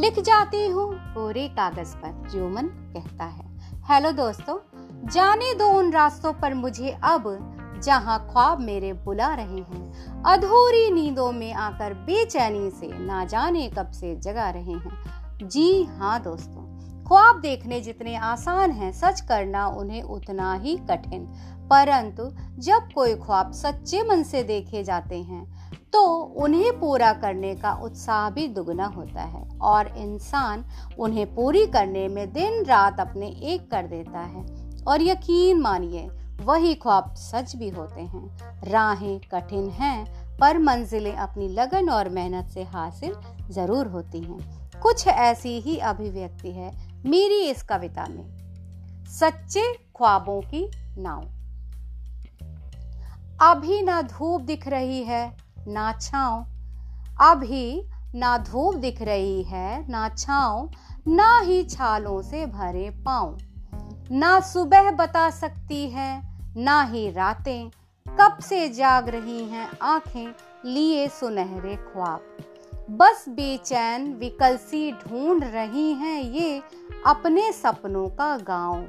लिख जाती हूँ। कोरे कागज़ पर जोमन कहता है। हेलो दोस्तों, जाने दो उन रास्तों पर मुझे अब, जहाँ ख्वाब मेरे बुला रहे हैं। अधूरी नींदों में आकर बेचैनी से, ना जाने कब से जगा रहे हैं। जी हाँ दोस्तों ख्वाब देखने जितने आसान हैं, सच करना उन्हें उतना ही कठिन। परंतु जब कोई ख्वाब सच्चे मन से देखे जाते हैं तो उन्हें पूरा करने का उत्साह भी दुगना होता है और इंसान उन्हें पूरी करने में दिन रात अपने एक कर देता है। और यकीन मानिए, वही ख्वाब सच भी होते हैं। राहें कठिन हैं, पर मंजिलें अपनी लगन और मेहनत से हासिल ज़रूर होती हैं। कुछ ऐसी ही अभिव्यक्ति है मेरी इस कविता में सच्चे ख्वाबों की नाव। अभी ना धूप दिख रही है, ना छाओ अभी ना धूप दिख रही है, ना छाओ ना ही छालों से भरे पाओ ना सुबह बता सकती है, ना ही रातें। कब से जाग रही हैं आँखें, लिए सुनहरे ख्वाब। बस बेचैन विकलसी ढूंढ रही हैं ये अपने सपनों का गाँव।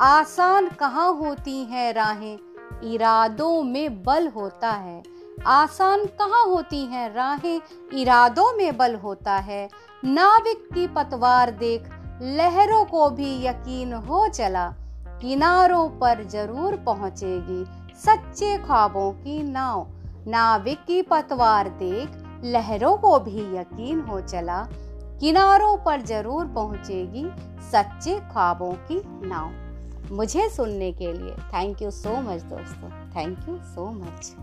आसान कहाँ होती हैं राहें? इरादों में बल होता है। आसान कहाँ होती हैं राहें? इरादों में बल होता है। नाविक की पतवार देख, लहरों को भी यकीन हो चला। किनारों पर ज़रूर पहुंचेगी सच्चे ख्वाबों की नाव। नाविक की पतवार देख लहरों को भी यकीन हो चला, किनारों पर ज़रूर पहुंचेगी सच्चे ख्वाबों की नाव। मुझे सुनने के लिए थैंक यू सो मच दोस्तों थैंक यू सो मच